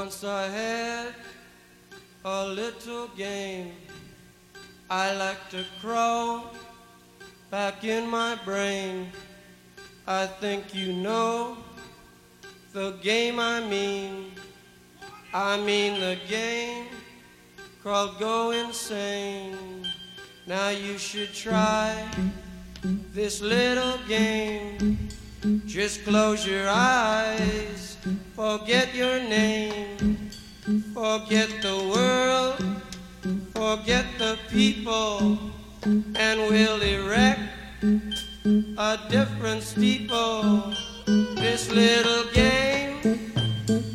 Once I had a little game. I like to crawl back in my brain. I think you know the game I mean. I mean the game called Go Insane. Now you should try this little game. Just close your eyes, forget your name, forget the world, forget the people, and we'll erect a different steeple. This little game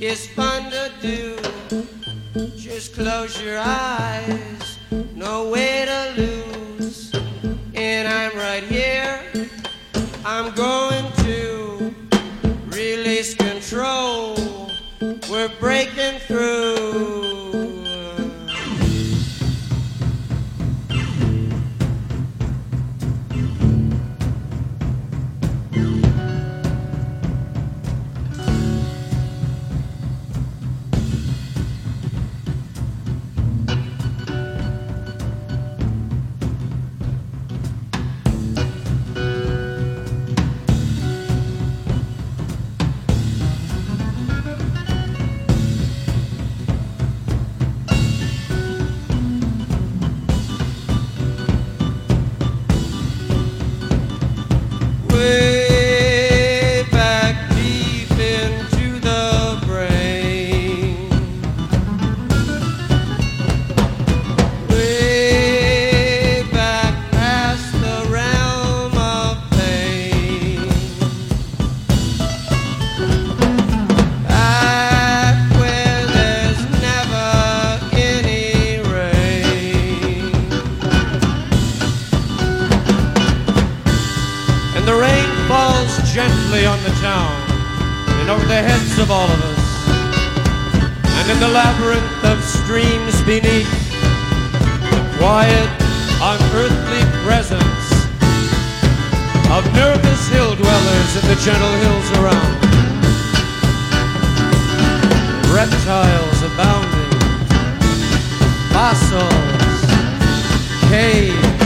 is fun to do. Just close your eyes, no way to lose. And I'm right here, I'm going to release control. We're breaking through. Unearthly presence of nervous hill dwellers in the gentle hills around. Reptiles abounding, fossils, caves,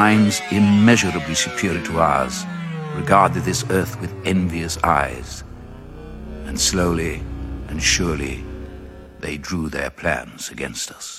minds immeasurably superior to ours regarded this earth with envious eyes. And slowly and surely, they drew their plans against us.